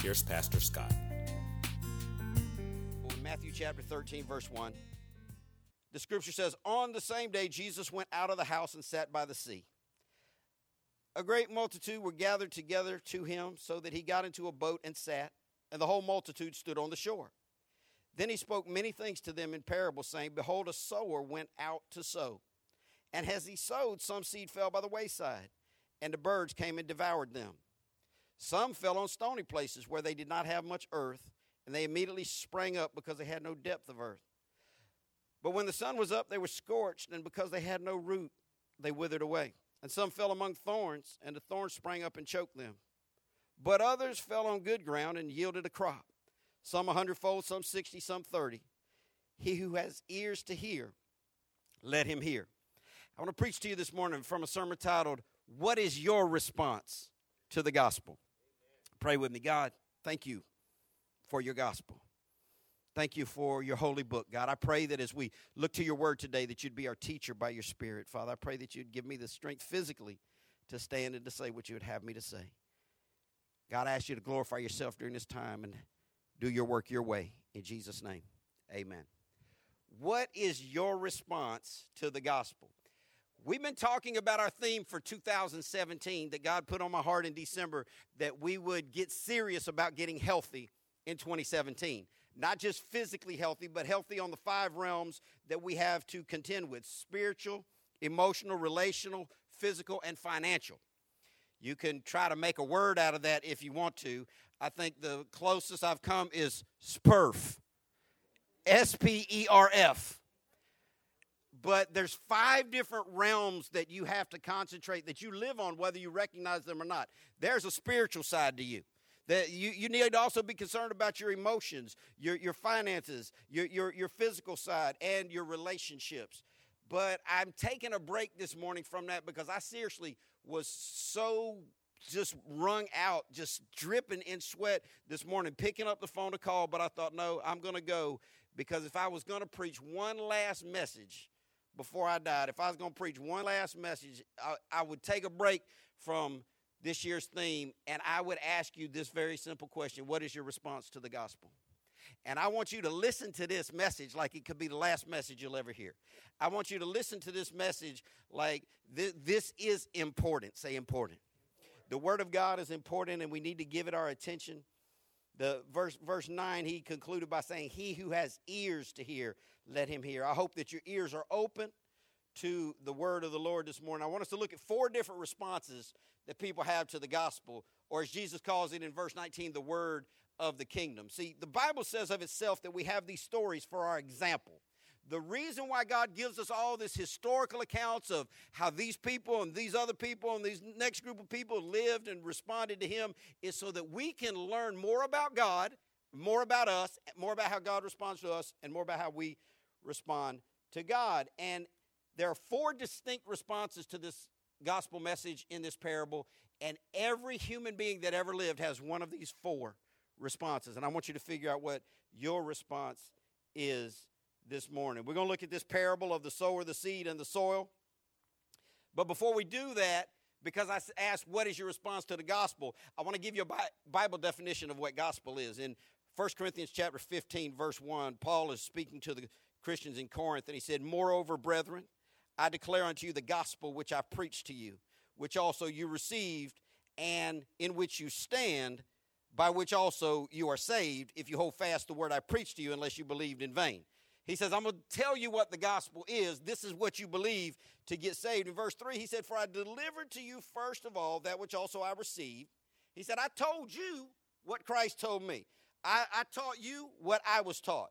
here's Pastor Scott. Well, in Matthew chapter 13, verse 1, the scripture says, On the same day, Jesus went out of the house and sat by the sea. A great multitude were gathered together to him, so that he got into a boat and sat, and the whole multitude stood on the shore. Then he spoke many things to them in parables, saying, Behold, a sower went out to sow. And as he sowed, some seed fell by the wayside, and the birds came and devoured them. Some fell on stony places where they did not have much earth, and they immediately sprang up because they had no depth of earth. But when the sun was up, they were scorched, and because they had no root, they withered away. And some fell among thorns, and the thorns sprang up and choked them. But others fell on good ground and yielded a crop, some a hundredfold, some sixty, some thirty. He who has ears to hear, let him hear. I want to preach to you this morning from a sermon titled, What is Your Response to the Gospel? Pray with me. God, thank you for your gospel. Thank you for your holy book, God. I pray that as we look to your word today, that you'd be our teacher by your spirit. Father, I pray that you'd give me the strength physically to stand and to say what you would have me to say. God, I ask you to glorify yourself during this time and do your work your way. In Jesus' name, amen. What is your response to the gospel? We've been talking about our theme for 2017 that God put on my heart in December that we would get serious about getting healthy in 2017. Not just physically healthy, but healthy on the five realms that we have to contend with spiritual, emotional, relational, physical, and financial. You can try to make a word out of that if you want to. I think the closest I've come is SPERF. S P E R F but there's five different realms that you have to concentrate that you live on whether you recognize them or not. There's a spiritual side to you that you, you need to also be concerned about your emotions your, your finances your, your, your physical side and your relationships. But i'm taking a break this morning from that because i seriously was so just wrung out just dripping in sweat this morning picking up the phone to call but i thought no i'm going to go because if i was going to preach one last message before I died, if I was going to preach one last message, I, I, would take a break from this year's theme and I would ask you this very simple question What is your response to the gospel? And I want you to listen to this message like it could be the last message you'll ever hear. I want you to listen to this message like th- this is important. Say important. The Word of God is important and we need to give it our attention. The verse, verse 9, he concluded by saying, He who has ears to hear, let him hear. I hope that your ears are open to the word of the Lord this morning. I want us to look at four different responses that people have to the gospel, or as Jesus calls it in verse 19, the word of the kingdom. See, the Bible says of itself that we have these stories for our example. The reason why God gives us all this historical accounts of how these people and these other people and these next group of people lived and responded to Him is so that we can learn more about God, more about us, more about how God responds to us, and more about how we respond to God. And there are four distinct responses to this gospel message in this parable, and every human being that ever lived has one of these four responses. And I want you to figure out what your response is this morning. We're going to look at this parable of the sower, the seed, and the soil. But before we do that, because I asked, What is your response to the gospel? I want to give you a Bible definition of what gospel is. In 1 Corinthians chapter 15, verse 1, Paul is speaking to the Christians in Corinth, and he said, Moreover, brethren, I declare unto you the gospel which I preached to you, which also you received, and in which you stand, by which also you are saved, if you hold fast the word I preached to you, unless you believed in vain. He says, I'm going to tell you what the gospel is. This is what you believe to get saved. In verse 3, he said, For I delivered to you first of all that which also I received. He said, I told you what Christ told me. I, I taught you what I was taught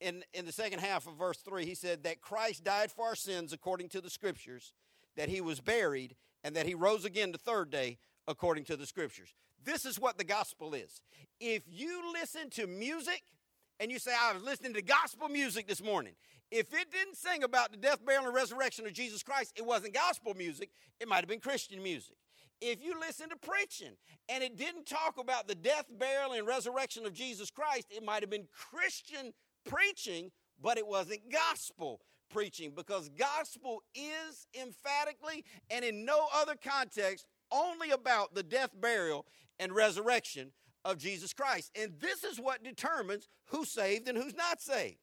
in, in the second half of verse 3, he said that Christ died for our sins according to the scriptures, that he was buried, and that he rose again the third day according to the scriptures. this is what the gospel is. If you listen to music and you say, I was listening to gospel music this morning, if it didn't sing about the death, burial, and resurrection of Jesus Christ, it wasn't gospel music, it might have been Christian music. If you listen to preaching and it didn't talk about the death, burial, and resurrection of Jesus Christ, it might have been Christian preaching, but it wasn't gospel preaching because gospel is emphatically and in no other context only about the death, burial, and resurrection of Jesus Christ. And this is what determines who's saved and who's not saved.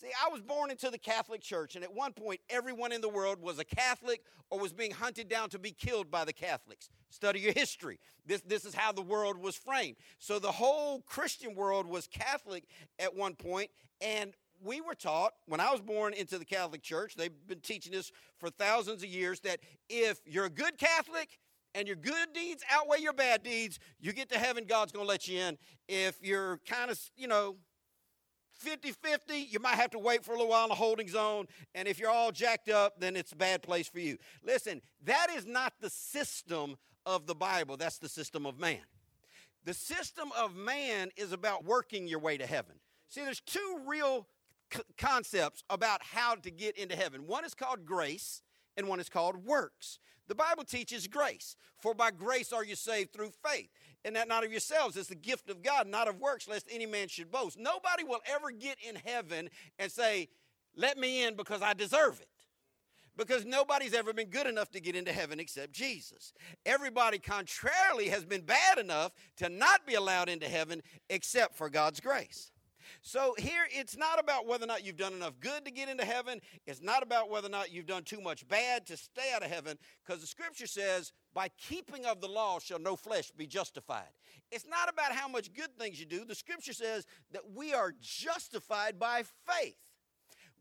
See, I was born into the Catholic Church, and at one point, everyone in the world was a Catholic or was being hunted down to be killed by the Catholics. Study your history. This, this is how the world was framed. So the whole Christian world was Catholic at one point, and we were taught when I was born into the Catholic Church, they've been teaching this for thousands of years, that if you're a good Catholic, and your good deeds outweigh your bad deeds, you get to heaven, God's going to let you in. If you're kind of, you know, 50 50, you might have to wait for a little while in the holding zone. And if you're all jacked up, then it's a bad place for you. Listen, that is not the system of the Bible, that's the system of man. The system of man is about working your way to heaven. See, there's two real c- concepts about how to get into heaven one is called grace, and one is called works. The Bible teaches grace, for by grace are you saved through faith. And that not of yourselves, it's the gift of God, not of works, lest any man should boast. Nobody will ever get in heaven and say, Let me in because I deserve it. Because nobody's ever been good enough to get into heaven except Jesus. Everybody, contrarily, has been bad enough to not be allowed into heaven except for God's grace. So here, it's not about whether or not you've done enough good to get into heaven. It's not about whether or not you've done too much bad to stay out of heaven, because the scripture says, by keeping of the law shall no flesh be justified. It's not about how much good things you do. The scripture says that we are justified by faith.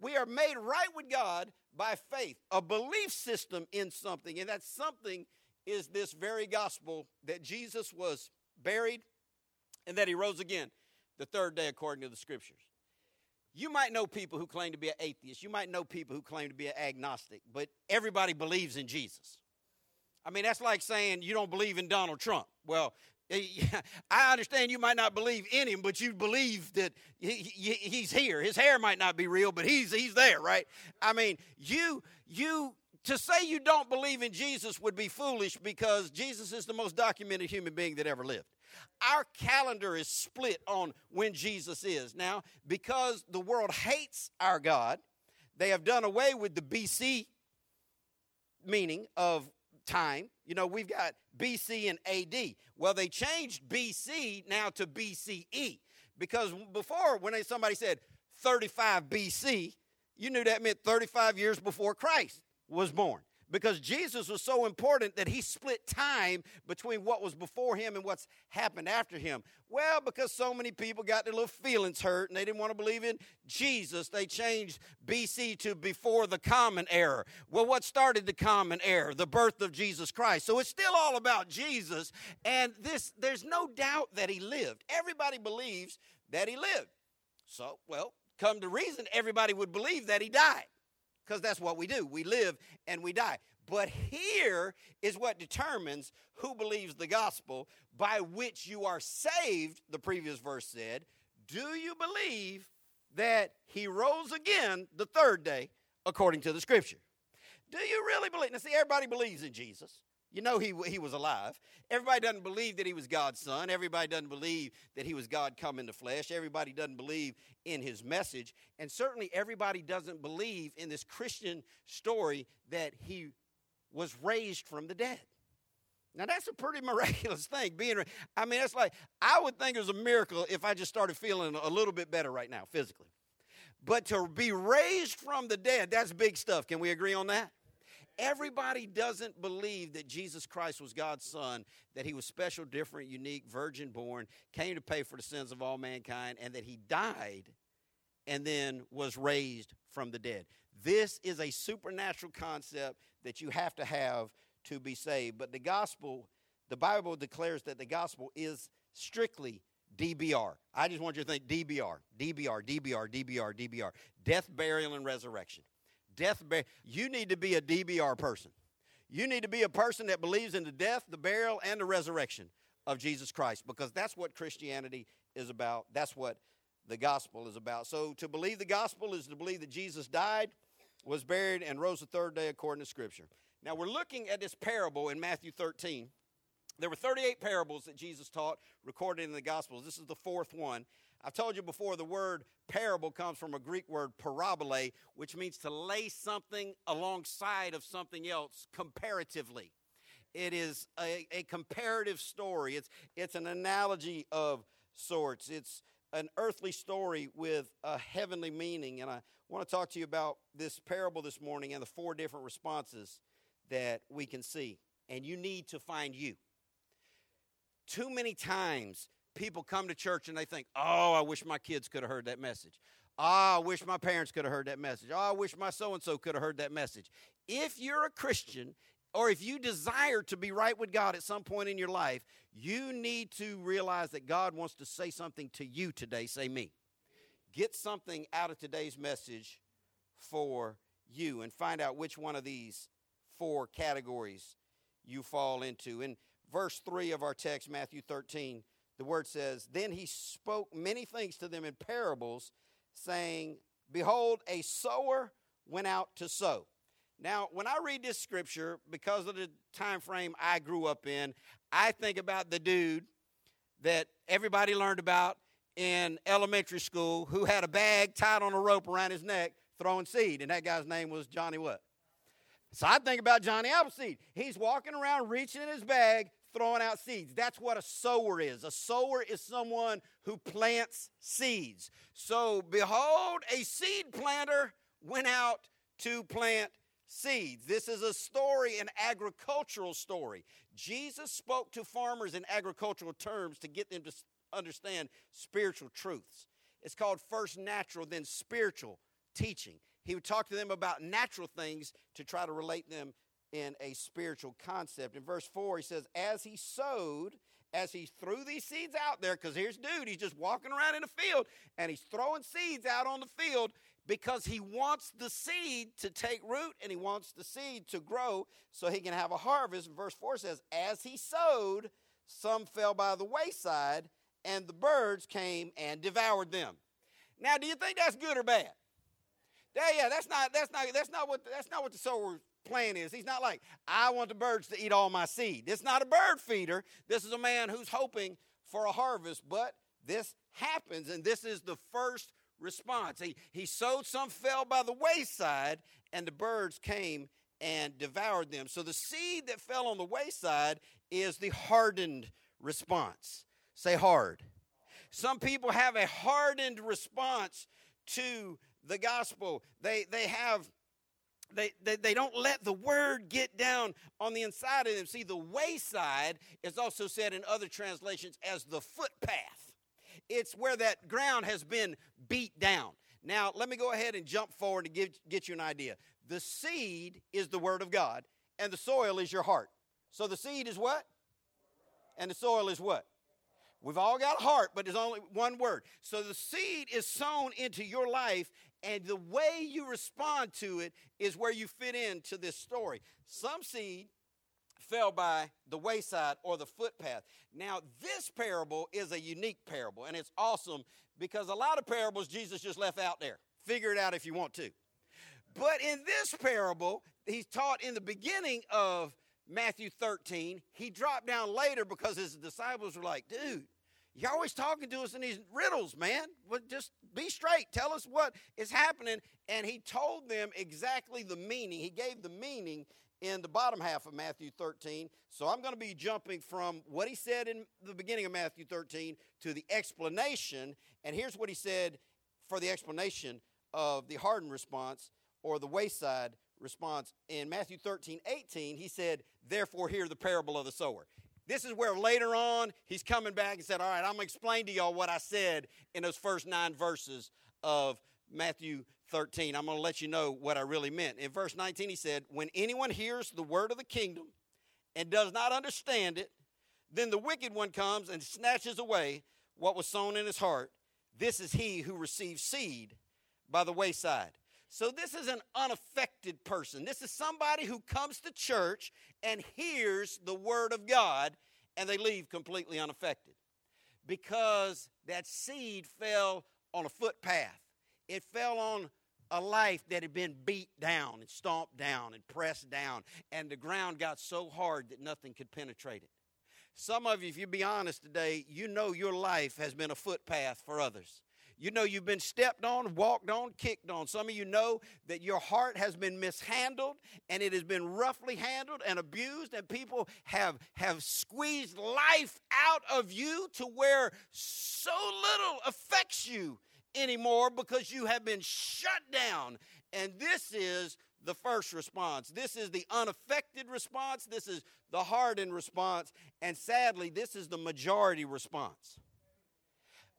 We are made right with God by faith, a belief system in something, and that something is this very gospel that Jesus was buried and that he rose again the third day according to the scriptures. You might know people who claim to be an atheist. You might know people who claim to be an agnostic, but everybody believes in Jesus. I mean, that's like saying you don't believe in Donald Trump. Well, I understand you might not believe in him, but you believe that he's here. His hair might not be real, but he's he's there, right? I mean, you you to say you don't believe in Jesus would be foolish because Jesus is the most documented human being that ever lived. Our calendar is split on when Jesus is. Now, because the world hates our God, they have done away with the BC meaning of time. You know, we've got BC and AD. Well, they changed BC now to BCE because before, when somebody said 35 BC, you knew that meant 35 years before Christ was born because Jesus was so important that he split time between what was before him and what's happened after him. Well, because so many people got their little feelings hurt and they didn't want to believe in Jesus, they changed BC to before the common era. Well, what started the common era? The birth of Jesus Christ. So it's still all about Jesus, and this there's no doubt that he lived. Everybody believes that he lived. So, well, come to reason, everybody would believe that he died because that's what we do. We live and we die. But here is what determines who believes the gospel by which you are saved, the previous verse said. Do you believe that he rose again the third day according to the scripture? Do you really believe? Now, see, everybody believes in Jesus. You know he, he was alive. Everybody doesn't believe that he was God's son. Everybody doesn't believe that he was God come in the flesh. Everybody doesn't believe in his message. And certainly everybody doesn't believe in this Christian story that he was raised from the dead. Now that's a pretty miraculous thing. Being, I mean, it's like I would think it was a miracle if I just started feeling a little bit better right now physically. But to be raised from the dead, that's big stuff. Can we agree on that? Everybody doesn't believe that Jesus Christ was God's son, that he was special, different, unique, virgin born, came to pay for the sins of all mankind, and that he died and then was raised from the dead. This is a supernatural concept that you have to have to be saved. But the gospel, the Bible declares that the gospel is strictly DBR. I just want you to think DBR, DBR, DBR, DBR, DBR. Death, burial, and resurrection death, burial. You need to be a DBR person. You need to be a person that believes in the death, the burial, and the resurrection of Jesus Christ because that's what Christianity is about. That's what the gospel is about. So to believe the gospel is to believe that Jesus died, was buried, and rose the third day according to Scripture. Now we're looking at this parable in Matthew 13. There were 38 parables that Jesus taught recorded in the Gospels. This is the fourth one. I've told you before the word parable comes from a Greek word parabole, which means to lay something alongside of something else comparatively. It is a, a comparative story. It's, it's an analogy of sorts. It's an earthly story with a heavenly meaning. And I want to talk to you about this parable this morning and the four different responses that we can see. And you need to find you. Too many times people come to church and they think, oh, I wish my kids could have heard that message. Oh, I wish my parents could have heard that message. Oh, I wish my so and so could have heard that message. If you're a Christian, or if you desire to be right with God at some point in your life, you need to realize that God wants to say something to you today. Say me. Get something out of today's message for you and find out which one of these four categories you fall into. In verse 3 of our text, Matthew 13, the word says, Then he spoke many things to them in parables, saying, Behold, a sower went out to sow. Now, when I read this scripture, because of the time frame I grew up in, I think about the dude that everybody learned about in elementary school who had a bag tied on a rope around his neck throwing seed, and that guy's name was Johnny what? So I think about Johnny Appleseed. He's walking around reaching in his bag, throwing out seeds. That's what a sower is. A sower is someone who plants seeds. So behold, a seed planter went out to plant seeds. This is a story, an agricultural story. Jesus spoke to farmers in agricultural terms to get them to understand spiritual truths. It's called first natural, then spiritual teaching. He would talk to them about natural things to try to relate them in a spiritual concept. In verse 4, he says, As he sowed, as he threw these seeds out there, because here's dude, he's just walking around in the field and he's throwing seeds out on the field because he wants the seed to take root and he wants the seed to grow so he can have a harvest. Verse 4 says, As he sowed, some fell by the wayside, and the birds came and devoured them. Now, do you think that's good or bad? Yeah, yeah, that's not that's not that's not what that's not what the sower plan is. He's not like, I want the birds to eat all my seed. It's not a bird feeder. This is a man who's hoping for a harvest, but this happens, and this is the first response. He, he sowed, some fell by the wayside, and the birds came and devoured them. So the seed that fell on the wayside is the hardened response. Say hard. Some people have a hardened response to the gospel. They, they have they, they, they, don't let the word get down on the inside of them. See, the wayside is also said in other translations as the footpath. It's where that ground has been beat down. Now, let me go ahead and jump forward to give, get you an idea. The seed is the word of God, and the soil is your heart. So the seed is what? And the soil is what? We've all got a heart, but there's only one word. So the seed is sown into your life, and the way you respond to it is where you fit into this story. Some seed fell by the wayside or the footpath. Now, this parable is a unique parable, and it's awesome because a lot of parables Jesus just left out there. Figure it out if you want to. But in this parable, he's taught in the beginning of Matthew 13. He dropped down later because his disciples were like, dude, you're always talking to us in these riddles, man. Well, just be straight. Tell us what is happening. And he told them exactly the meaning. He gave the meaning in the bottom half of Matthew 13. So I'm going to be jumping from what he said in the beginning of Matthew 13 to the explanation. And here's what he said for the explanation of the hardened response or the wayside response. In Matthew 13, 18, he said, Therefore, hear the parable of the sower. This is where later on he's coming back and said, All right, I'm going to explain to y'all what I said in those first nine verses of Matthew 13. I'm going to let you know what I really meant. In verse 19, he said, When anyone hears the word of the kingdom and does not understand it, then the wicked one comes and snatches away what was sown in his heart. This is he who receives seed by the wayside. So, this is an unaffected person. This is somebody who comes to church and hears the word of God and they leave completely unaffected because that seed fell on a footpath. It fell on a life that had been beat down and stomped down and pressed down, and the ground got so hard that nothing could penetrate it. Some of you, if you be honest today, you know your life has been a footpath for others. You know you've been stepped on, walked on, kicked on. Some of you know that your heart has been mishandled and it has been roughly handled and abused, and people have, have squeezed life out of you to where so little affects you anymore because you have been shut down. And this is the first response. This is the unaffected response. This is the hardened response. And sadly, this is the majority response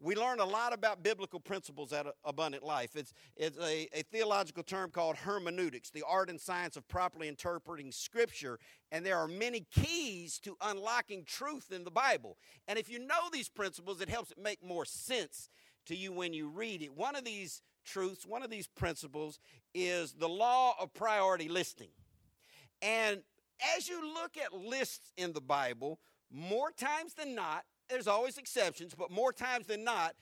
we learn a lot about biblical principles at Abundant Life. It's, it's a, a, theological term called hermeneutics, the art and science of properly interpreting Scripture. And there are many keys to unlocking truth in the Bible. And if you know these principles, it helps it make more sense to you when you read it. One of these truths, one of these principles is the law of priority listing. And as you look at lists in the Bible, more times than not, there's always exceptions, but more times than not,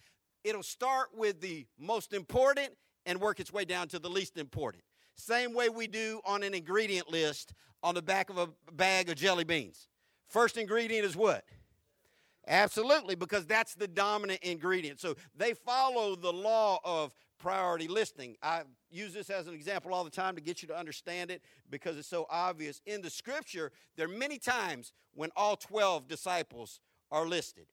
it'll start with the most important and work its way down to the least important. Same way we do on an ingredient list on the back of a bag of jelly beans. First ingredient is what? Absolutely, because that's the dominant ingredient. So they follow the law of priority listing. I use this as an example all the time to get you to understand it because it's so obvious. In the scripture, there are many times when all 12 disciples are listed.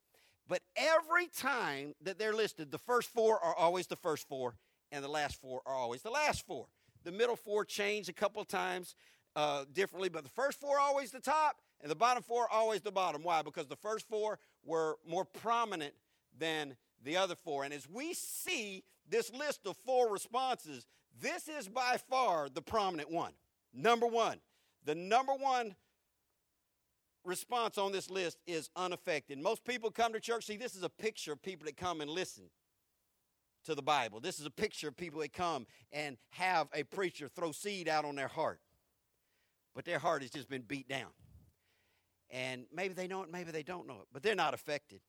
But every time that they're listed, the first four are always the first four, and the last four are always the last four. The middle four change a couple times uh, differently, but the first four are always the top, and the bottom four are always the bottom. Why? Because the first four were more prominent than the other four. And as we see this list of four responses, this is by far the prominent one. Number one, the number one response on this list is unaffected. Most people come to church. See, this is a picture of people that come and listen to the Bible. This is a picture of people that come and have a preacher throw seed out on their heart. But their heart has just been beat down. And maybe they know it, maybe they don't know it, but they're not affected.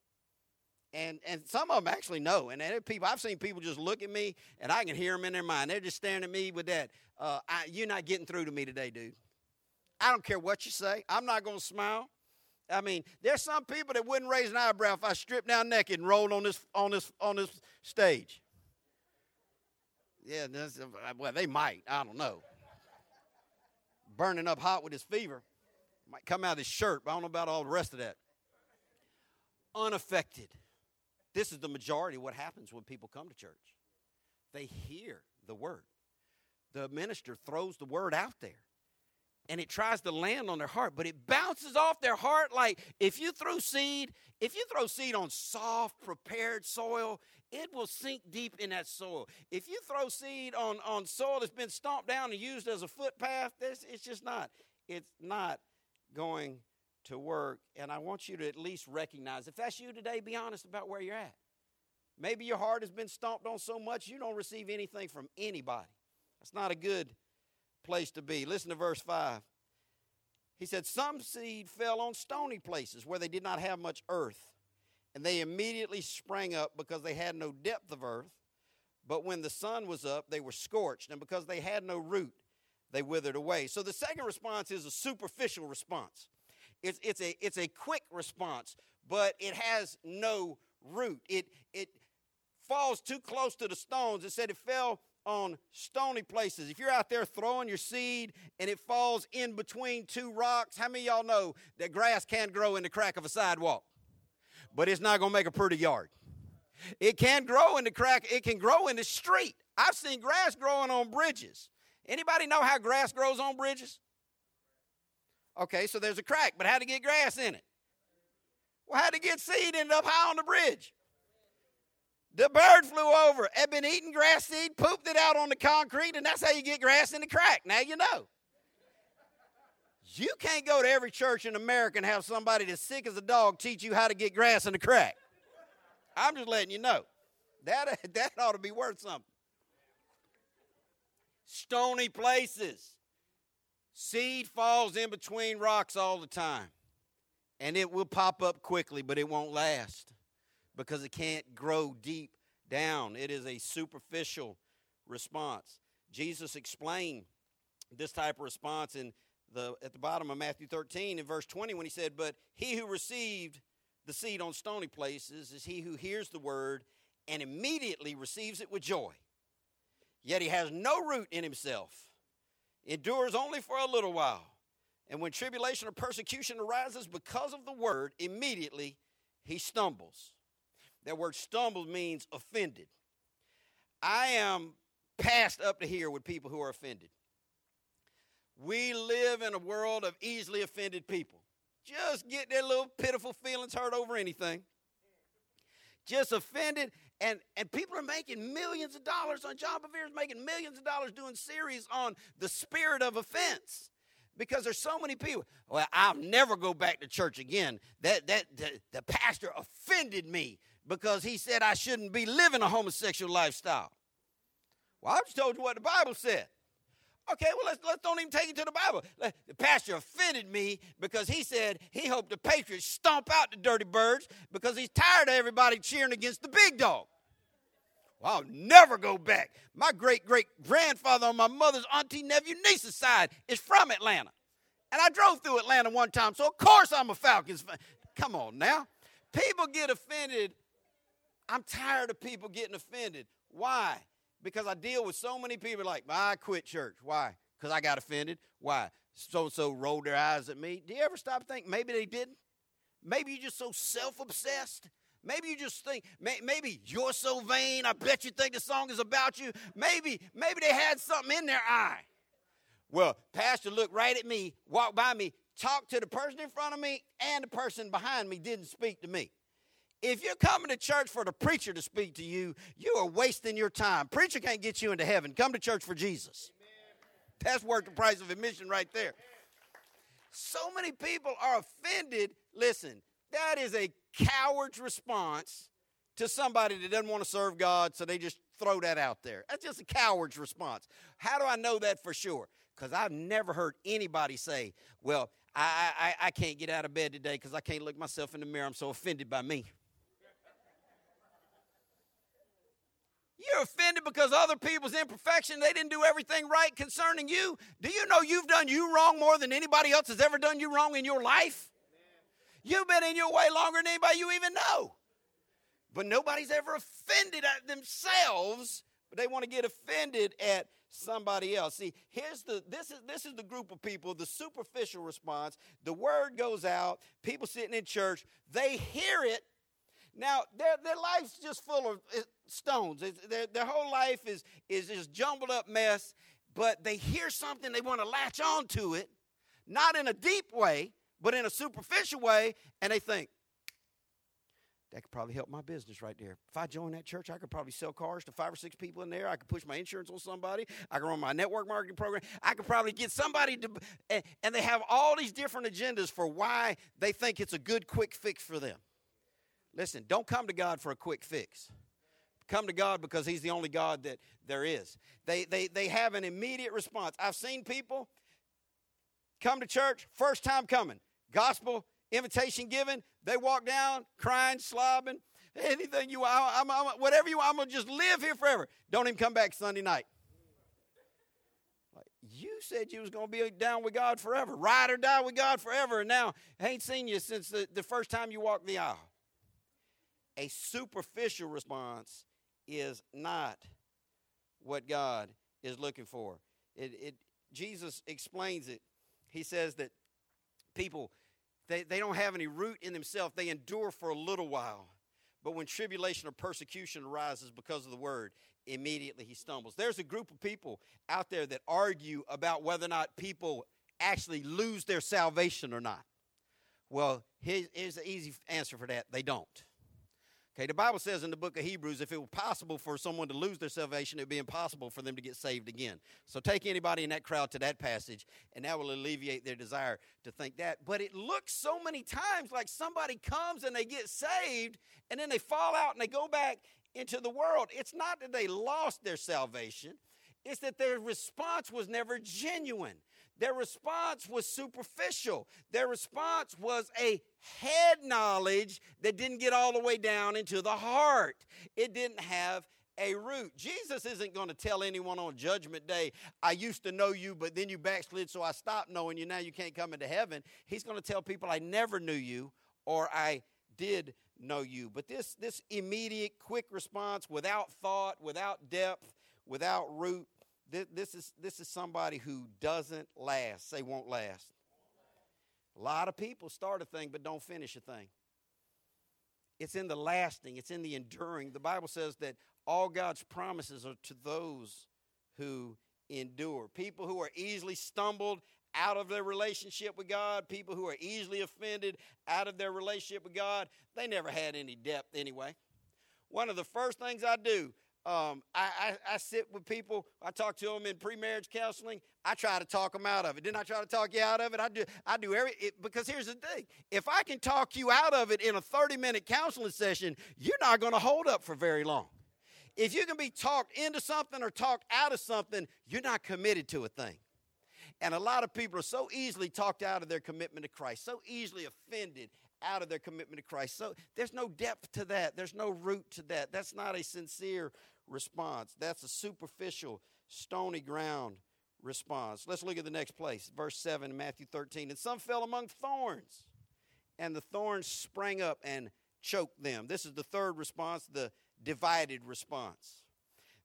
And, and some of them actually know. And people, I've seen people just look at me, and I can hear them in their mind. They're just staring at me with that. Uh, I, you're not getting through to me today, dude. I don't care what you say. I'm not going to smile. I mean, there's some people that wouldn't raise an eyebrow if I stripped down naked and rolled on this on this on this stage. Yeah, well, they might. I don't know. Burning up hot with his fever. Might come out of his shirt, but I don't know about all the rest of that. Unaffected. This is the majority of what happens when people come to church. They hear the word. The minister throws the word out there and it tries to land on their heart, but it bounces off their heart like if you throw seed, if you throw seed on soft, prepared soil, it will sink deep in that soil. If you throw seed on, on soil that's been stomped down and used as a footpath, this, it's just not. It's not going to work. And I want you to at least recognize if that's you today, be honest about where you're at. Maybe your heart has been stomped on so much you don't receive anything from anybody. That's not a good place to be. Listen to verse 5. He said, Some seed fell on stony places where they did not have much earth, and they immediately sprang up because they had no depth of earth. But when the sun was up, they were scorched, and because they had no root, they withered away. So the second response is a superficial response. It's, it's, a, it's a quick response, but it has no root. It, it falls too close to the stones. It said it fell on stony places. If you're out there throwing your seed and it falls in between two rocks, how many y'all know that grass can grow in the crack of a sidewalk? But it's not going to make a pretty yard. It can grow in the crack, it can grow in the street. I've seen grass growing on bridges. Anybody know how grass grows on bridges? Okay, so there's a crack, but how to get grass in it? Well, how to get seed in up high on the bridge? The bird flew over, had been eating grass seed, pooped it out on the concrete, and that's how you get grass in the crack. Now you know. You can't go to every church in America and have somebody that's sick as a dog teach you how to get grass in the crack. I'm just letting you know. That, that ought to be worth something. Stony places. Seed falls in between rocks all the time. And it will pop up quickly, but it won't last because it can't grow deep down. It is a superficial response. Jesus explained this type of response in the at the bottom of Matthew 13 in verse 20 when he said, "But he who received the seed on stony places is he who hears the word and immediately receives it with joy. Yet he has no root in himself, endures only for a little while. And when tribulation or persecution arises because of the word, immediately he stumbles. That word stumbled means offended. I am passed up to here with people who are offended. We live in a world of easily offended people. Just get their little pitiful feelings hurt over anything. Just offended and and people are making millions of dollars on John Bevere's making millions of dollars doing series on the spirit of offense because there's so many people. Well, I'll never go back to church again. That that the, the pastor offended me because he said I shouldn't be living a homosexual lifestyle. Well, I just told you what the Bible said. Okay, well, let's, let's don't even take it to the Bible. The pastor offended me because he said he hoped the Patriots stomp out the dirty birds because he's tired of everybody cheering against the big dog. Well, I'll never go back. My great great grandfather on my mother's auntie, nephew, niece's side is from Atlanta. And I drove through Atlanta one time, so of course I'm a Falcons fan. Come on now. People get offended. I'm tired of people getting offended. Why? because I deal with so many people like, I quit church. Why? Because I got offended. Why? So and so rolled their eyes at me. Do you ever stop think maybe they didn't? Maybe you're just so self obsessed. Maybe you just think, maybe you're so vain. I bet you think the song is about you. Maybe, maybe they had something in their eye. Well, pastor looked right at me, walked by me, talked to the person in front of me, and the person behind me didn't speak to me. If you're coming to church for the preacher to speak to you, you are wasting your time. Preacher can't get you into heaven. Come to church for Jesus. That's worth the price of admission right there. So many people are offended. Listen, that is a coward's response to somebody that doesn't want to serve God, so they just throw that out there. That's just a coward's response. How do I know that for sure? Because I've never heard anybody say, Well, I, I, I can't get out of bed today because I can't look myself in the mirror. I'm so offended by me. You're offended because other people's imperfection, they didn't do everything right concerning you. Do you know you've done you wrong more than anybody else has ever done you wrong in your life? You've been in your way longer than anybody you even know. But nobody's ever offended at themselves, but they want to get offended at somebody else. See, here's the this is this is the group of people, the superficial response. The word goes out, people sitting in church, they hear it. Now, their, their life's just full of stones. Their, their whole life is, is this jumbled up mess, but they hear something, they want to latch on to it, not in a deep way, but in a superficial way, and they think, that could probably help my business right there. If I join that church, I could probably sell cars to five or six people in there. I could push my insurance on somebody. I could run my network marketing program. I could probably get somebody to, and they have all these different agendas for why they think it's a good quick fix for them. Listen, don't come to God for a quick fix come to God because He's the only God that there is. They, they, they have an immediate response. I've seen people come to church, first time coming, gospel invitation given, they walk down crying, slobbing, anything you want, I'm, I'm, whatever you want, I'm going to just live here forever. Don't even come back Sunday night. You said you was going to be down with God forever, ride or die with God forever, and now I ain't seen you since the, the first time you walked the aisle. A superficial response is not what God is looking for. It, it, Jesus explains it. He says that people, they, they don't have any root in themselves. They endure for a little while. But when tribulation or persecution arises because of the word, immediately he stumbles. There's a group of people out there that argue about whether or not people actually lose their salvation or not. Well, here's, here's the easy answer for that they don't. Okay, the Bible says in the book of Hebrews, if it were possible for someone to lose their salvation, it would be impossible for them to get saved again. So take anybody in that crowd to that passage, and that will alleviate their desire to think that. But it looks so many times like somebody comes and they get saved, and then they fall out and they go back into the world. It's not that they lost their salvation, It's that their response was never genuine. Their response was superficial. Their response was a head knowledge that didn't get all the way down into the heart. It didn't have a root. Jesus isn't going to tell anyone on Judgment Day, I used to know you, but then you backslid, so I stopped knowing you. Now you can't come into heaven. He's going to tell people, I never knew you, or I did know you. But this, this immediate, quick response without thought, without depth, without root, this is, this is somebody who doesn't last. Say, won't last. A lot of people start a thing but don't finish a thing. It's in the lasting, it's in the enduring. The Bible says that all God's promises are to those who endure. People who are easily stumbled out of their relationship with God, people who are easily offended out of their relationship with God, they never had any depth anyway. One of the first things I do um, I, I, I, sit with people. I talk to them in pre-marriage counseling. I try to talk them out of it. Didn't I try to talk you out of it? I do. I do every it, because here's the thing: if I can talk you out of it in a 30-minute counseling session, you're not going to hold up for very long. If you can be talked into something or talked out of something, you're not committed to a thing. And a lot of people are so easily talked out of their commitment to Christ, so easily offended out of their commitment to Christ. So there's no depth to that. There's no root to that. That's not a sincere response. That's a superficial, stony ground response. Let's look at the next place, verse 7 in Matthew 13. And some fell among thorns, and the thorns sprang up and choked them. This is the third response, the divided response.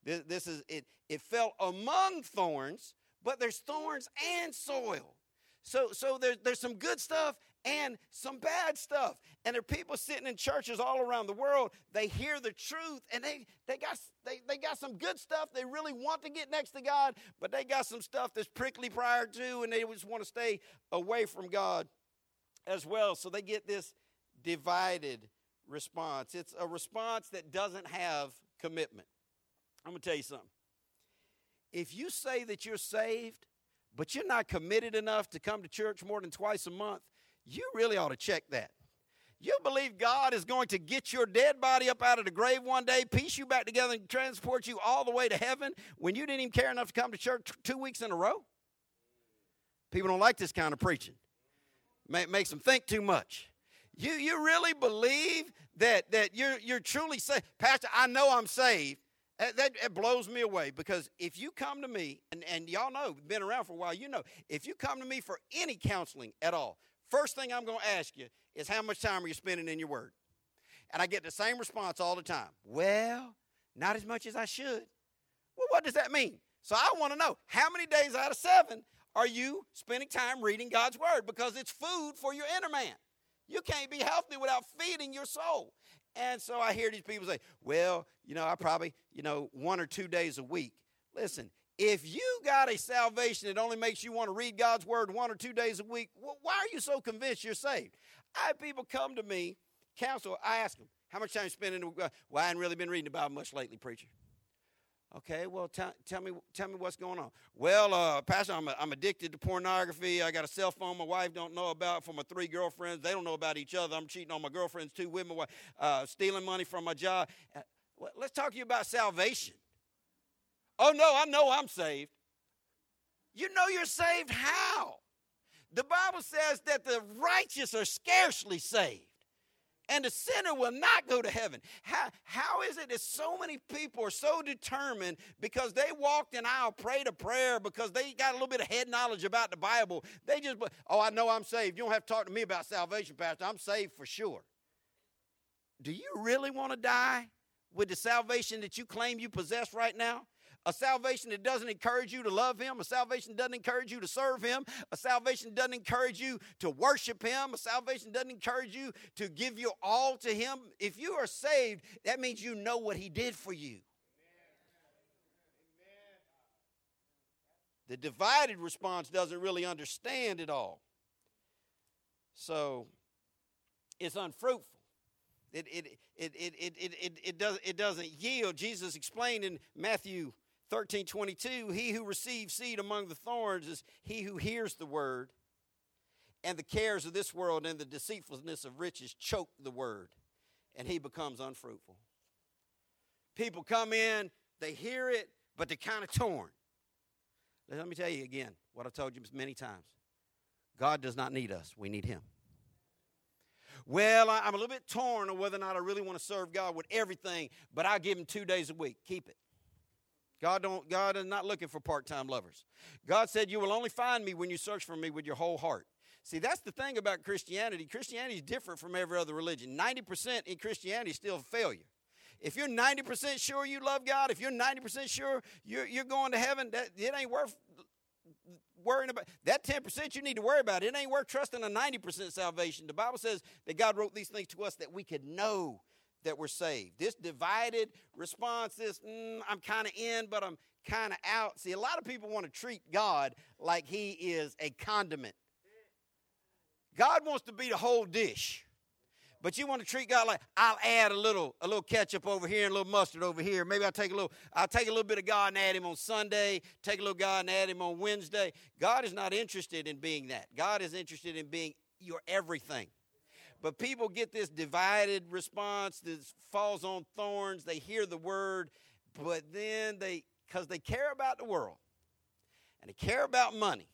This, this is it, it fell among thorns, but there's thorns and soil. So, so there, there's some good stuff and some bad stuff. And there are people sitting in churches all around the world. They hear the truth and they, they, got, they, they got some good stuff. They really want to get next to God, but they got some stuff that's prickly prior to, and they just want to stay away from God as well. So they get this divided response. It's a response that doesn't have commitment. I'm going to tell you something. If you say that you're saved, but you're not committed enough to come to church more than twice a month, you really ought to check that. You believe God is going to get your dead body up out of the grave one day, piece you back together, and transport you all the way to heaven when you didn't even care enough to come to church two weeks in a row? People don't like this kind of preaching. It makes them think too much. You, you really believe that, that you're, you're truly saved? Pastor, I know I'm saved. That, that, that, blows me away because if you come to me, and, and y'all know, been around for a while, you know, if you come to me for any counseling at all, First thing I'm going to ask you is how much time are you spending in your word? And I get the same response all the time. Well, not as much as I should. Well, what does that mean? So I want to know how many days out of seven are you spending time reading God's word? Because it's food for your inner man. You can't be healthy without feeding your soul. And so I hear these people say, well, you know, I probably, you know, one or two days a week. Listen, if you got a salvation that only makes you want to read God's word one or two days a week, why are you so convinced you're saved? I have people come to me, counsel, I ask them, how much time you spending? Well, I haven't really been reading the Bible much lately, preacher. Okay, well, t- tell me, tell me what's going on. Well, uh, Pastor, I'm, a, I'm addicted to pornography. I got a cell phone my wife don't know about for my three girlfriends. They don't know about each other. I'm cheating on my girlfriends too with my wife, uh, stealing money from my job. Uh, well, let's talk to you about salvation. Oh, no, I know I'm saved. You know you're saved how? The Bible says that the righteous are scarcely saved and the sinner will not go to heaven. How, how is it that so many people are so determined because they walked an aisle, prayed a prayer, because they got a little bit of head knowledge about the Bible? They just, oh, I know I'm saved. You don't have to talk to me about salvation, Pastor. I'm saved for sure. Do you really want to die with the salvation that you claim you possess right now? A salvation that doesn't encourage you to love Him, a salvation doesn't encourage you to serve Him, a salvation doesn't encourage you to worship Him, a salvation doesn't encourage you to give your all to Him. If you are saved, that means you know what He did for you. The divided response doesn't really understand it all. So it's unfruitful. It, it, it, it, it, it, it, it, does, it doesn't yield. Jesus explained in Matthew 13 22, he who receives seed among the thorns is he who hears the word, and the cares of this world and the deceitfulness of riches choke the word, and he becomes unfruitful. People come in, they hear it, but they're kind of torn. Let me tell you again what I've told you many times God does not need us, we need Him. Well, I'm a little bit torn on whether or not I really want to serve God with everything, but I give Him two days a week. Keep it. God don't God is not looking for part-time lovers. God said you will only find me when you search for me with your whole heart. See, that's the thing about Christianity. Christianity is different from every other religion. 90% in Christianity is still a failure. If you're 90% sure you love God, if you're 90% sure you're, you're going to heaven, that, it ain't worth worrying about that 10% you need to worry about. It ain't worth trusting a 90% salvation. The Bible says that God wrote these things to us that we could know that we're saved. This divided response, this mm, I'm kind of in, but I'm kind of out. See, a lot of people want to treat God like he is a condiment. God wants to be the whole dish. But you want to treat God like I'll add a little, a little ketchup over here and a little mustard over here. Maybe I'll take a little, I'll take a little bit of God and add him on Sunday, take a little God and add him on Wednesday. God is not interested in being that. God is interested in being your everything. But people get this divided response that falls on thorns. They hear the word, but then they, because they care about the world and they care about money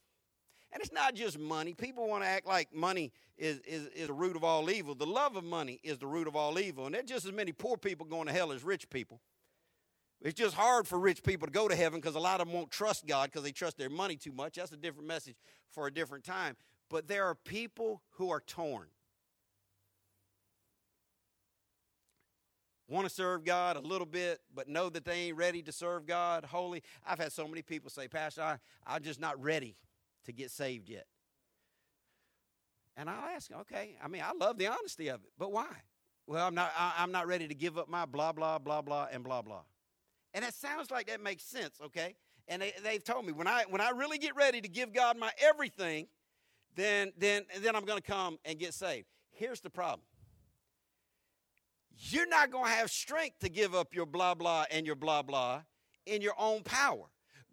and it's not just money. People want to act like money is, is, is the root of all evil. The love of money is the root of all evil. And there's just as many poor people going to hell as rich people. It's just hard for rich people to go to heaven because a lot of them won't trust God because they trust their money too much. That's a different message for a different time. But there are people who are torn. Want to serve God a little bit, but know that they ain't ready to serve God wholly. I've had so many people say, Pastor, I, I'm just not ready to get saved yet. And I'll ask, okay, I mean, I love the honesty of it, but why? Well, I'm not, I, am not ready to give up my blah, blah, blah, blah, and blah, blah. And it sounds like that makes sense, okay? And they, they've told me when I, when I really get ready to give God my everything, then, then, then I'm going to come and get saved. Here's the problem you're not going to have strength to give up your blah, blah, and your blah, blah in your own power.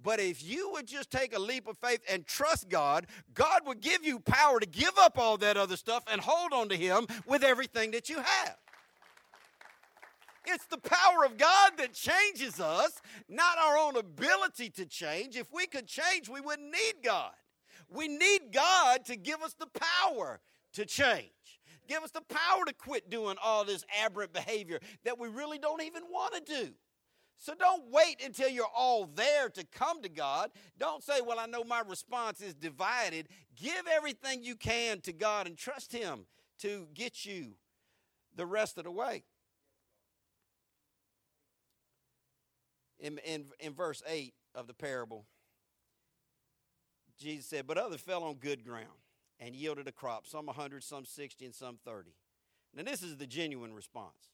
But if you would just take a leap of faith and trust God, God would give you power to give up all that other stuff and hold on to Him with everything that you have. It's the power of God that changes us, not our own ability to change. If we could change, we wouldn't need God. We need God to give us the power to change. Give us the power to quit doing all this aberrant behavior that we really don't even want to do. So don't wait until you're all there to come to God. Don't say, Well, I know my response is divided. Give everything you can to God and trust Him to get you the rest of the way. In, in, in verse 8 of the parable, Jesus said, But others fell on good ground and yielded a crop, some 100, some 60, and some 30. Now, this is the genuine response.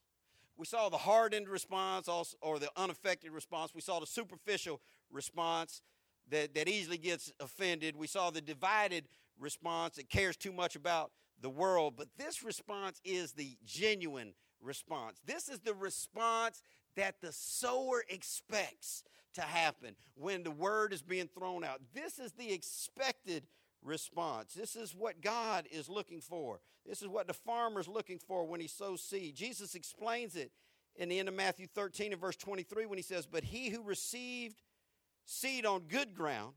We saw the hardened response or the unaffected response. We saw the superficial response that, that easily gets offended. We saw the divided response that cares too much about the world. But this response is the genuine response. This is the response that the sower expects to happen when the word is being thrown out. This is the expected response. This is what God is looking for. This is what the farmer's looking for when he sows seed. Jesus explains it in the end of Matthew 13 and verse 23 when he says, But he who received seed on good ground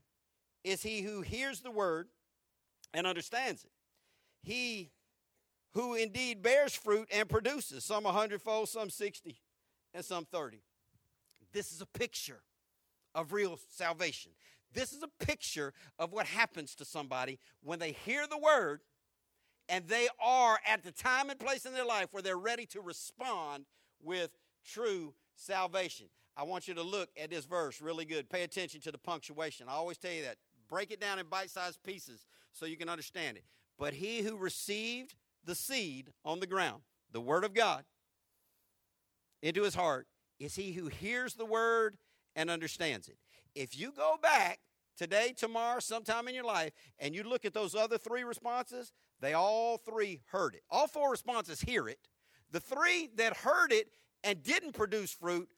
is he who hears the word and understands it. He who indeed bears fruit and produces, some a hundredfold, some 60, and some 30. This is a picture of real salvation. This is a picture of what happens to somebody when they hear the word and they are at the time and place in their life where they're ready to respond with true salvation. I want you to look at this verse really good. Pay attention to the punctuation. I always tell you that. Break it down in bite sized pieces so you can understand it. But he who received the seed on the ground, the word of God, into his heart, is he who hears the word and understands it. If you go back today, tomorrow, sometime in your life, and you look at those other three responses, they all three heard it. All four responses hear it. The three that heard it and didn't produce fruit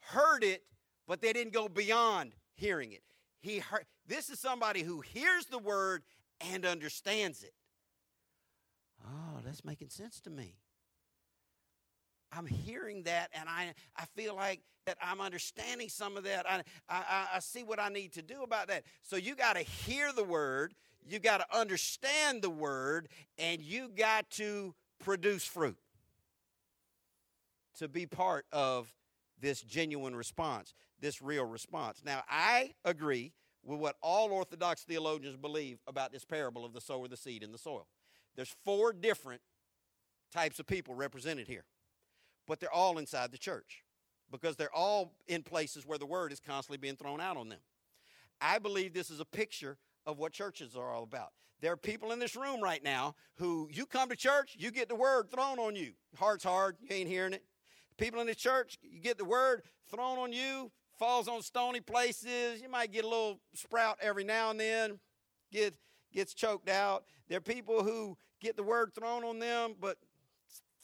heard it, but they didn't go beyond hearing it. He heard, this is somebody who hears the word and understands it. Oh, that's making sense to me. I'm hearing that and I, I feel like that I'm understanding some of that. I, I, I see what I need to do about that. So you got to hear the word, you got to understand the word, and you got to produce fruit to be part of this genuine response, this real response. Now, I agree with what all Orthodox theologians believe about this parable of the sower, the seed, and the soil. There's four different types of people represented here, but they're all inside the church because they're all in places where the word is constantly being thrown out on them. I believe this is a picture of what churches are all about. There are people in this room right now who you come to church, you get the word thrown on you. Heart's hard, you ain't hearing it. People in the church, you get the word thrown on you, falls on stony places. You might get a little sprout every now and then, get gets choked out. There are people who get the word thrown on them, but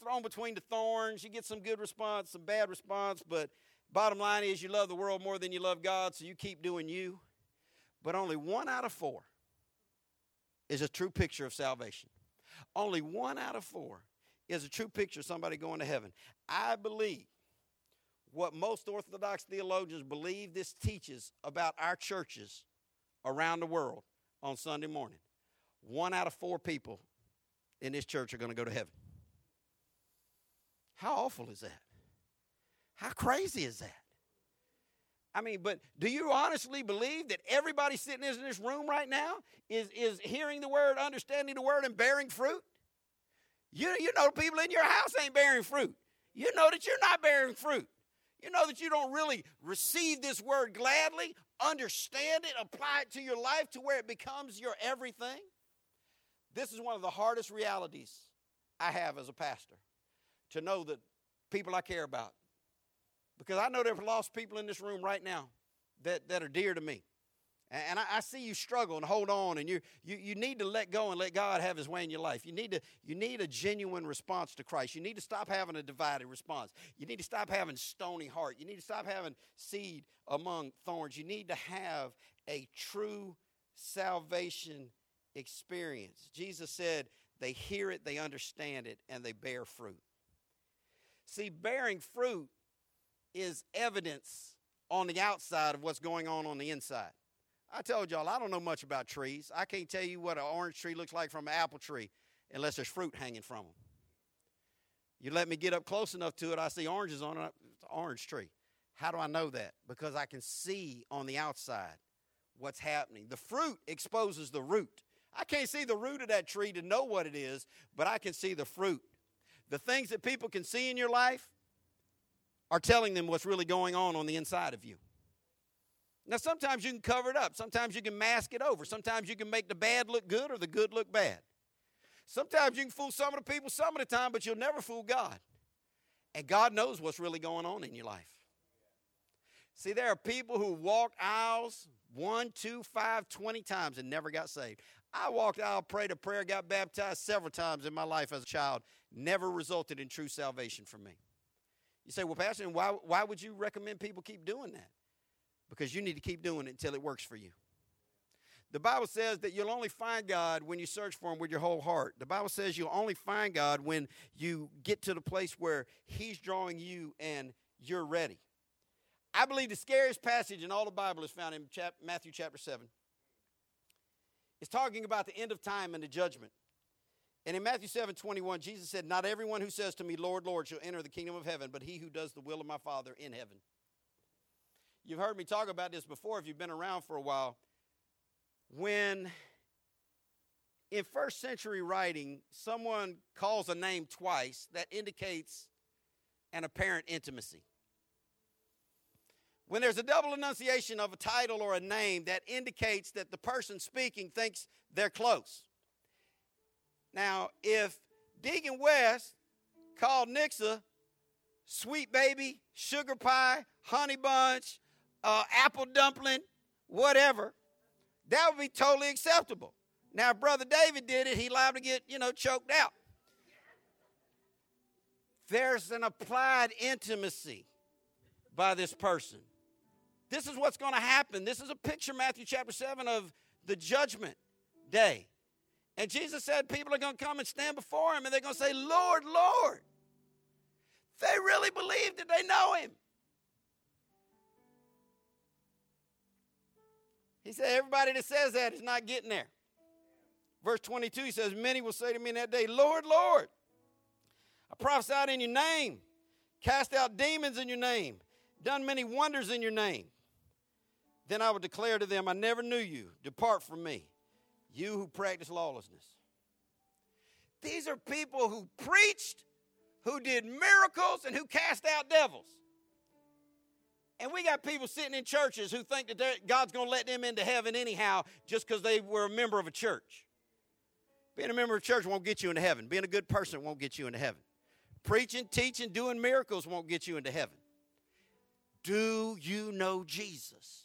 thrown between the thorns. You get some good response, some bad response, but bottom line is you love the world more than you love God, so you keep doing you. But only one out of four is a true picture of salvation. Only one out of four is a true picture of somebody going to heaven. I believe what most Orthodox theologians believe this teaches about our churches around the world on Sunday morning. One out of four people in this church are going to go to heaven. How awful is that? How crazy is that? I mean, but do you honestly believe that everybody sitting in this room right now is, is hearing the word, understanding the word, and bearing fruit? You, you know, people in your house ain't bearing fruit. You know that you're not bearing fruit. You know that you don't really receive this word gladly, understand it, apply it to your life to where it becomes your everything. This is one of the hardest realities I have as a pastor to know that people I care about. Because I know there are lost people in this room right now that, that are dear to me. And I, I, see you struggle and hold on, and you, you, you need to let go and let God have his way in your life. You need, to, you need a genuine response to Christ. You need to stop having a divided response. You need to stop having stony heart. You need to stop having seed among thorns. You need to have a true salvation experience. Jesus said, they hear it, they understand it, and they bear fruit. See, bearing fruit is evidence on the outside of what's going on on the inside. I told y'all, I don't know much about trees. I can't tell you what an orange tree looks like from an apple tree unless there's fruit hanging from them. You let me get up close enough to it, I see oranges on it. It's an orange tree. How do I know that? Because I can see on the outside what's happening. The fruit exposes the root. I can't see the root of that tree to know what it is, but I can see the fruit. The things that people can see in your life are telling them what's really going on on the inside of you. Now, sometimes you can cover it up. Sometimes you can mask it over. Sometimes you can make the bad look good or the good look bad. Sometimes you can fool some of the people some of the time, but you'll never fool God. And God knows what's really going on in your life. See, there are people who walked aisles one, two, five, twenty times and never got saved. I walked aisle, prayed a prayer, got baptized several times in my life as a child, never resulted in true salvation for me. You say, well, Pastor, why, why would you recommend people keep doing that? because you need to keep doing it until it works for you. The Bible says that you'll only find God when you search for Him with your whole heart. The Bible says you'll only find God when you get to the place where He's drawing you and you're ready. I believe the scariest passage in all the Bible is found in chap- Matthew chapter 7. It's talking about the end of time and the judgment. And in Matthew 7 21, Jesus said, Not everyone who says to me, Lord, Lord, shall enter the kingdom of heaven, but he who does the will of my Father in heaven. You've heard me talk about this before if you've been around for a while. When in first century writing, someone calls a name twice, that indicates an apparent intimacy. When there's a double enunciation of a title or a name, that indicates that the person speaking thinks they're close. Now, if Deacon West called Nixa sweet baby, sugar pie, honey bunch, uh, apple dumpling, whatever, that would be totally acceptable. Now, if Brother David did it, he liable to get, you know, choked out. There's an applied intimacy by this person. This is what's going to happen. This is a picture, Matthew chapter 7, of the judgment day. And Jesus said people are going to come and stand before him and they're going to say, Lord, Lord. they really believe that they know him. He said, Everybody that says that is not getting there. Verse 22, he says, Many will say to me in that day, Lord, Lord, I prophesied in your name, cast out demons in your name, done many wonders in your name. Then I will declare to them, I never knew you. Depart from me, you who practice lawlessness. These are people who preached, who did miracles, and who cast out devils. And we got people sitting in churches who think that God's going to let them into heaven anyhow just because they were a member of a church. Being a member of a church won't get you into heaven. Being a good person won't get you into heaven. Preaching, teaching, doing miracles won't get you into heaven. Do you know Jesus?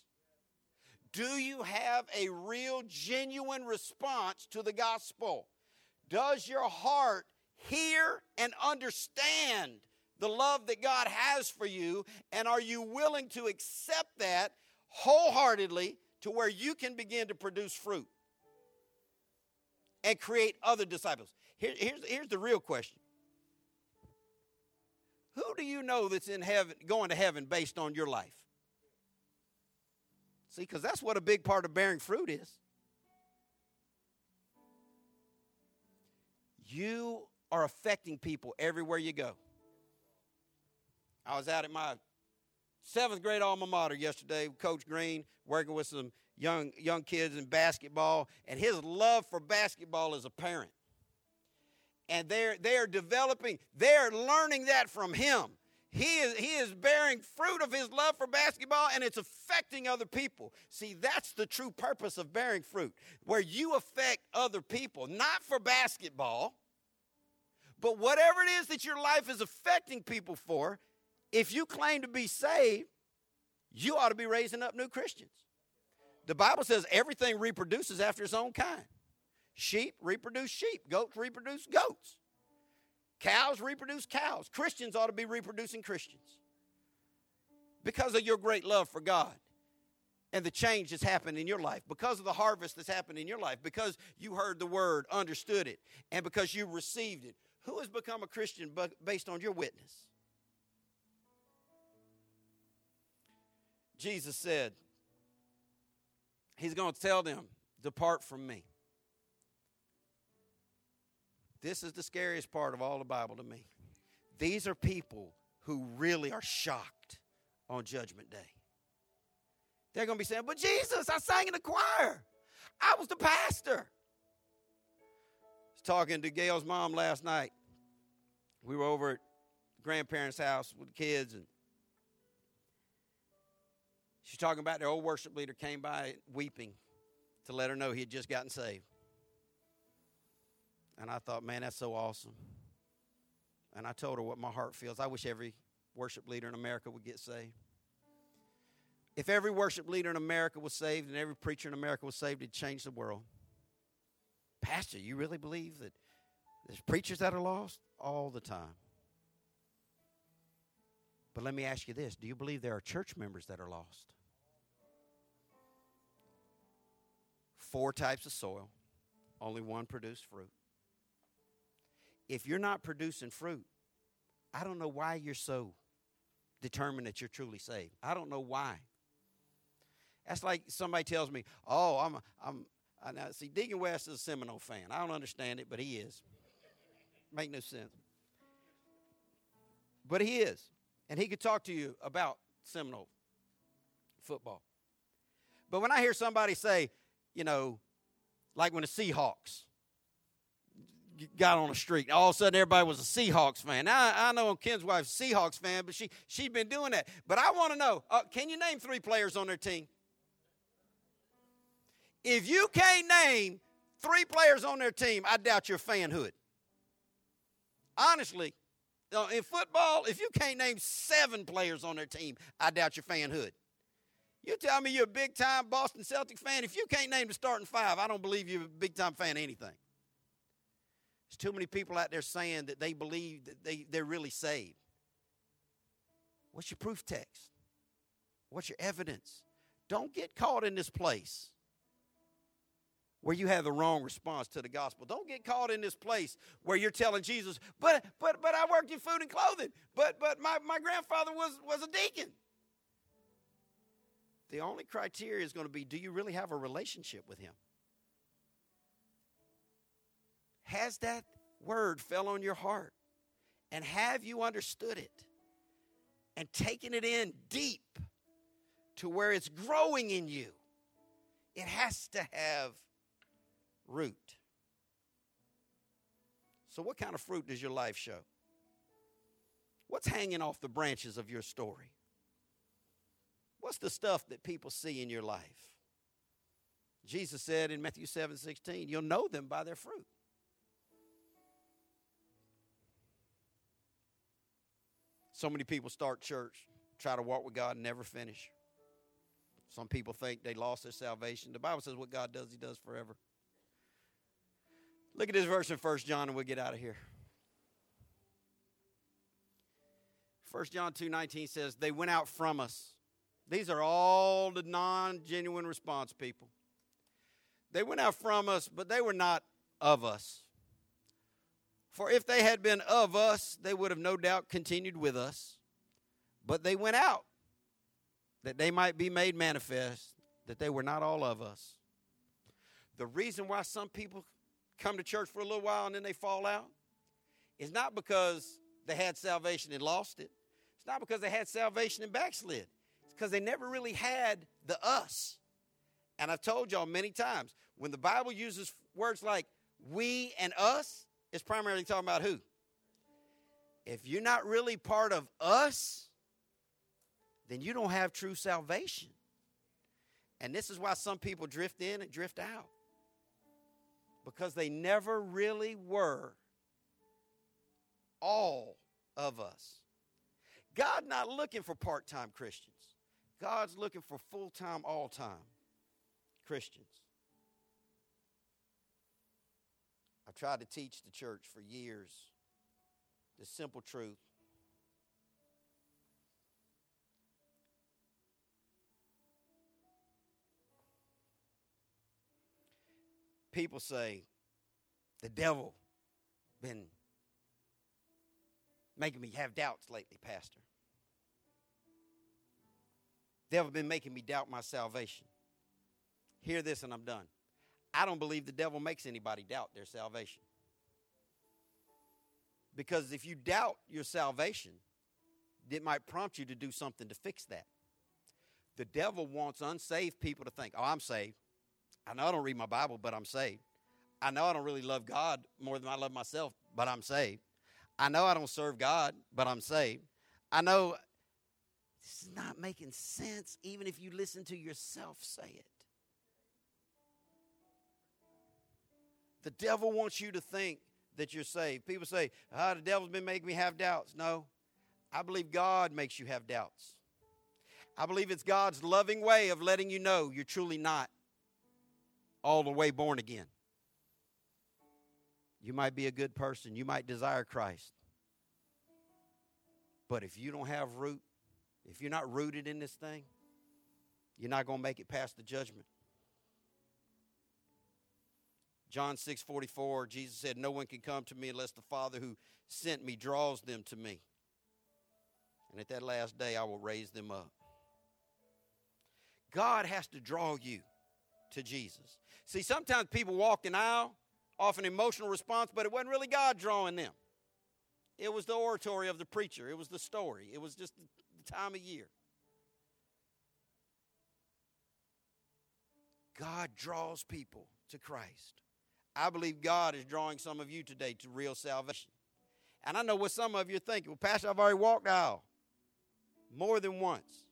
Do you have a real, genuine response to the gospel? Does your heart hear and understand the love that God has for you? And are you willing to accept that wholeheartedly to where you can begin to produce fruit and create other disciples? Here, here's, here's the real question Who do you know that's in heaven, going to heaven based on your life? See, because that's what a big part of bearing fruit is. You are affecting people everywhere you go. I was out at my seventh grade alma mater yesterday Coach Green, working with some young young kids in basketball, and his love for basketball is apparent. And they're they're developing, they're learning that from him. He is, he is bearing fruit of his love for basketball and it's affecting other people. See, that's the true purpose of bearing fruit, where you affect other people, not for basketball, but whatever it is that your life is affecting people for, if you claim to be saved, you ought to be raising up new Christians. The Bible says everything reproduces after its own kind. Sheep reproduce sheep, goats reproduce goats. Cows reproduce cows. Christians ought to be reproducing Christians because of your great love for God and the change that's happened in your life, because of the harvest that's happened in your life, because you heard the word, understood it, and because you received it. Who has become a Christian based on your witness? Jesus said, He's going to tell them, Depart from me. This is the scariest part of all the Bible to me. These are people who really are shocked on Judgment Day. They're going to be saying, But Jesus, I sang in the choir. I was the pastor. I was talking to Gail's mom last night. We were over at grandparents' house with the kids, and she's talking about their old worship leader came by weeping to let her know he had just gotten saved. And I thought, man, that's so awesome. And I told her what my heart feels. I wish every worship leader in America would get saved. If every worship leader in America was saved and every preacher in America was saved, it'd change the world. Pastor, you really believe that there's preachers that are lost? All the time. But let me ask you this do you believe there are church members that are lost? Four types of soil, only one produced fruit if you're not producing fruit, I don't know why you're so determined that you're truly saved. I don't know why. That's like somebody tells me, "Oh, I'm, I'm." I now see Deacon West is a Seminole fan. I don't understand it, but he is. Make no sense. But he is, and he could talk to you about Seminole football. But when I hear somebody say, you know, like when the Seahawks, got on the street. All of a sudden, everybody was a Seahawks fan. Now, I, know Ken's wife's Seahawks fan, but she, she'd been doing that. But I want to know uh, can you name three players on their team? If you can't name three players on their team, I doubt your fanhood. Honestly, in football, if you can't name seven players on their team, I doubt your fanhood. You tell me you're a big time Boston Celtic fan. If you can't name the starting five, I don't believe you're a big time fan of anything. There's too many people out there saying that they believe that they, they're really saved. What's your proof text? What's your evidence? Don't get caught in this place where you have the wrong response to the gospel. Don't get caught in this place where you're telling Jesus, but but but I worked in food and clothing, but but my, my grandfather was, was a deacon. The only criteria is going to be do you really have a relationship with him? Has that word fell on your heart? And have you understood it? And taken it in deep to where it's growing in you? It has to have root. So, what kind of fruit does your life show? What's hanging off the branches of your story? What's the stuff that people see in your life? Jesus said in Matthew 7 16, you'll know them by their fruit. So many people start church, try to walk with God, and never finish. Some people think they lost their salvation. The Bible says what God does, He does forever. Look at this verse in 1 John and we'll get out of here. 1 John 2 19 says, They went out from us. These are all the non genuine response people. They went out from us, but they were not of us. For if they had been of us, they would have no doubt continued with us. But they went out that they might be made manifest that they were not all of us. The reason why some people come to church for a little while and then they fall out is not because they had salvation and lost it. It's not because they had salvation and backslid. It's because they never really had the us. And I've told y'all many times when the Bible uses words like we and us, it's primarily talking about who? If you're not really part of us, then you don't have true salvation. And this is why some people drift in and drift out because they never really were all of us. God not looking for part-time Christians. God's looking for full-time, all-time Christians. Tried to teach the church for years the simple truth. People say, the devil been making me have doubts lately, Pastor. Devil been making me doubt my salvation. Hear this and I'm done. I don't believe the devil makes anybody doubt their salvation. Because if you doubt your salvation, it might prompt you to do something to fix that. The devil wants unsaved people to think, oh, I'm saved. I know I don't read my Bible, but I'm saved. I know I don't really love God more than I love myself, but I'm saved. I know I don't serve God, but I'm saved. I know this is not making sense, even if you listen to yourself say it. The devil wants you to think that you're saved. People say, ah, the devil's been making me have doubts. No, I believe God makes you have doubts. I believe it's God's loving way of letting you know you're truly not all the way born again. You might be a good person, you might desire Christ. But if you don't have root, if you're not rooted in this thing, you're not going to make it past the judgment. John 6 44, Jesus said, No one can come to me unless the Father who sent me draws them to me. And at that last day, I will raise them up. God has to draw you to Jesus. See, sometimes people walk an aisle off an emotional response, but it wasn't really God drawing them. It was the oratory of the preacher, it was the story, it was just the time of year. God draws people to Christ. I believe God is drawing some of you today to real salvation. And I know what some of you are thinking. Well, Pastor, I've already walked the aisle more than once.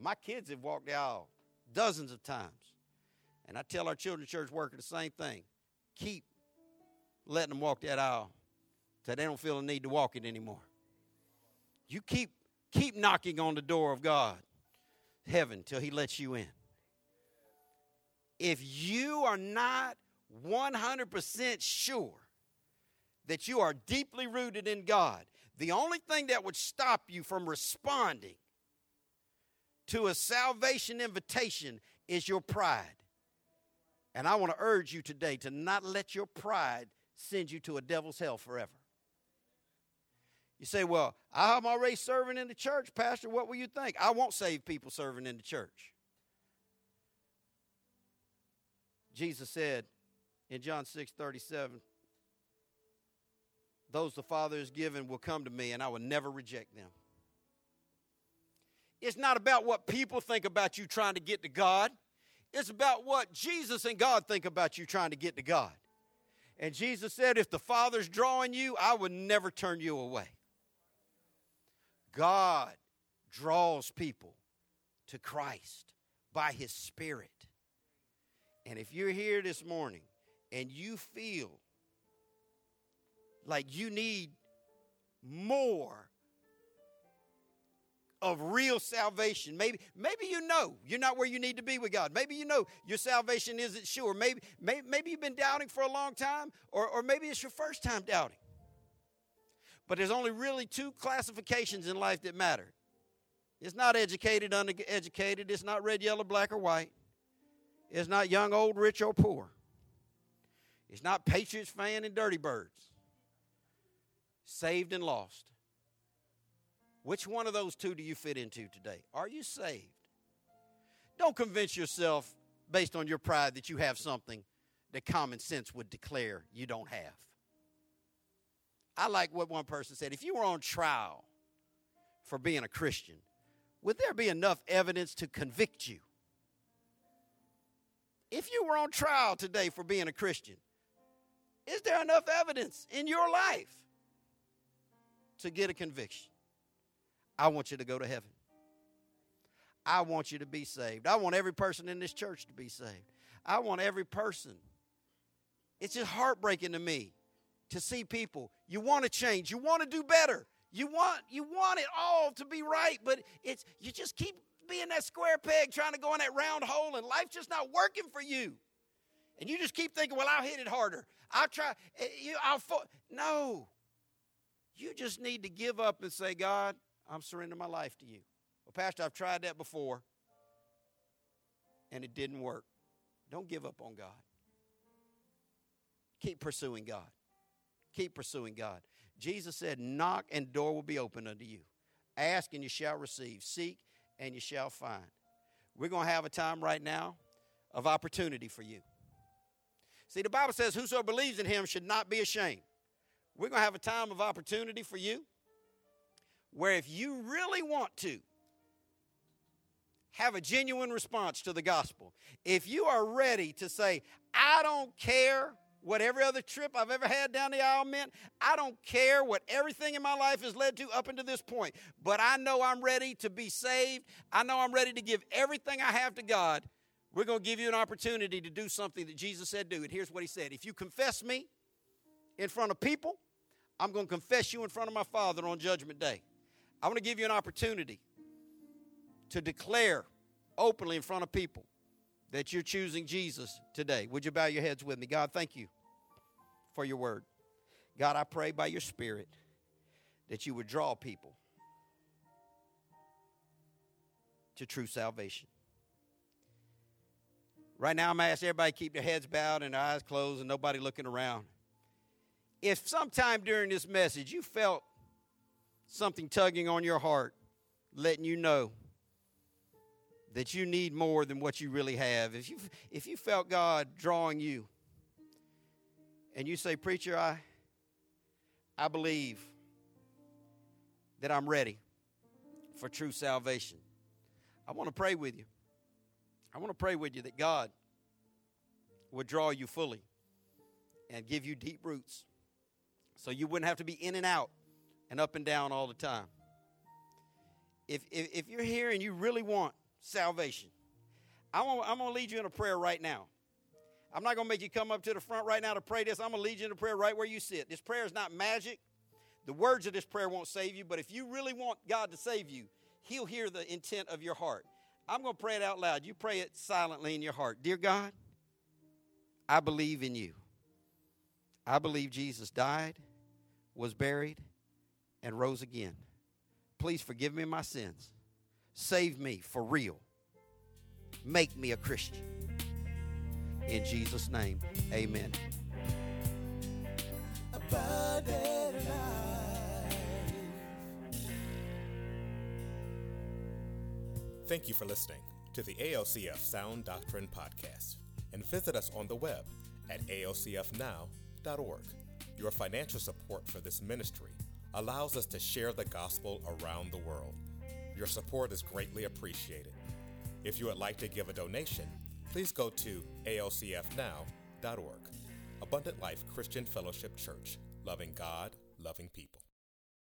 My kids have walked the aisle dozens of times. And I tell our children's church worker the same thing. Keep letting them walk that aisle till they don't feel the need to walk it anymore. You keep keep knocking on the door of God, heaven, till He lets you in. If you are not 100% sure that you are deeply rooted in God, the only thing that would stop you from responding to a salvation invitation is your pride. And I want to urge you today to not let your pride send you to a devil's hell forever. You say, Well, I'm already serving in the church, Pastor. What will you think? I won't save people serving in the church. Jesus said in John 6 37, Those the Father has given will come to me, and I will never reject them. It's not about what people think about you trying to get to God. It's about what Jesus and God think about you trying to get to God. And Jesus said, If the Father's drawing you, I would never turn you away. God draws people to Christ by His Spirit. And if you're here this morning and you feel like you need more of real salvation. Maybe, maybe you know you're not where you need to be with God. Maybe you know your salvation isn't sure. Maybe, maybe, maybe you've been doubting for a long time, or, or maybe it's your first time doubting. But there's only really two classifications in life that matter. It's not educated, uneducated. It's not red, yellow, black, or white. It's not young, old, rich, or poor. It's not Patriots fan and dirty birds. Saved and lost. Which one of those two do you fit into today? Are you saved? Don't convince yourself based on your pride that you have something that common sense would declare you don't have. I like what one person said. If you were on trial for being a Christian, would there be enough evidence to convict you? If you were on trial today for being a Christian, is there enough evidence in your life to get a conviction? I want you to go to heaven. I want you to be saved. I want every person in this church to be saved. I want every person. It's just heartbreaking to me to see people. You want to change. You want to do better. You want you want it all to be right, but it's you just keep being that square peg trying to go in that round hole, and life's just not working for you. And you just keep thinking, "Well, I'll hit it harder. I'll try. Eh, I'll." Fo-. No, you just need to give up and say, "God, I'm surrendering my life to you." Well, Pastor, I've tried that before, and it didn't work. Don't give up on God. Keep pursuing God. Keep pursuing God. Jesus said, Knock and door will be open unto you. Ask and you shall receive. Seek and you shall find. We're going to have a time right now of opportunity for you. See, the Bible says, Whoso believes in him should not be ashamed. We're going to have a time of opportunity for you where if you really want to have a genuine response to the gospel, if you are ready to say, I don't care what every other trip I've ever had down the aisle meant. I don't care what everything in my life has led to up until this point, but I know I'm ready to be saved. I know I'm ready to give everything I have to God. We're going to give you an opportunity to do something that Jesus said do. And here's what he said If you confess me in front of people, I'm going to confess you in front of my Father on Judgment Day. I want to give you an opportunity to declare openly in front of people that you're choosing Jesus today. Would you bow your heads with me? God, thank you for your word. God, I pray by your Spirit that you would draw people to true salvation. Right now, I'm asking everybody keep their heads bowed and their eyes closed and nobody looking around. If sometime during this message you felt something tugging on your heart, letting you know that you need more than what you really have, if you, if you felt God drawing you, and you say, Preacher, I, I believe that I'm ready for true salvation, I want to pray with you. I want to pray with you that God would draw you fully and give you deep roots so you wouldn't have to be in and out and up and down all the time. If, if, if you're here and you really want salvation. I'm gonna, lead you in a prayer right now. I'm not gonna make you come up to the front right now to pray this. I'm gonna lead you in a prayer right where you sit. This prayer is not magic. The words of this prayer won't save you, but if you really want God to save you, He'll hear the intent of your heart. I'm gonna pray it out loud. You pray it silently in your heart. Dear God, I believe in you. I believe Jesus died, was buried, and rose again. Please forgive me my sins. Save me for real. Make me a Christian. In Jesus' name, amen. Thank you for listening to the ALCF Sound Doctrine Podcast and visit us on the web at alcfnow.org. Your financial support for this ministry allows us to share the gospel around the world. Your support is greatly appreciated. If you would like to give a donation, please go to alcfnow.org. Abundant Life Christian Fellowship Church, loving God, loving people.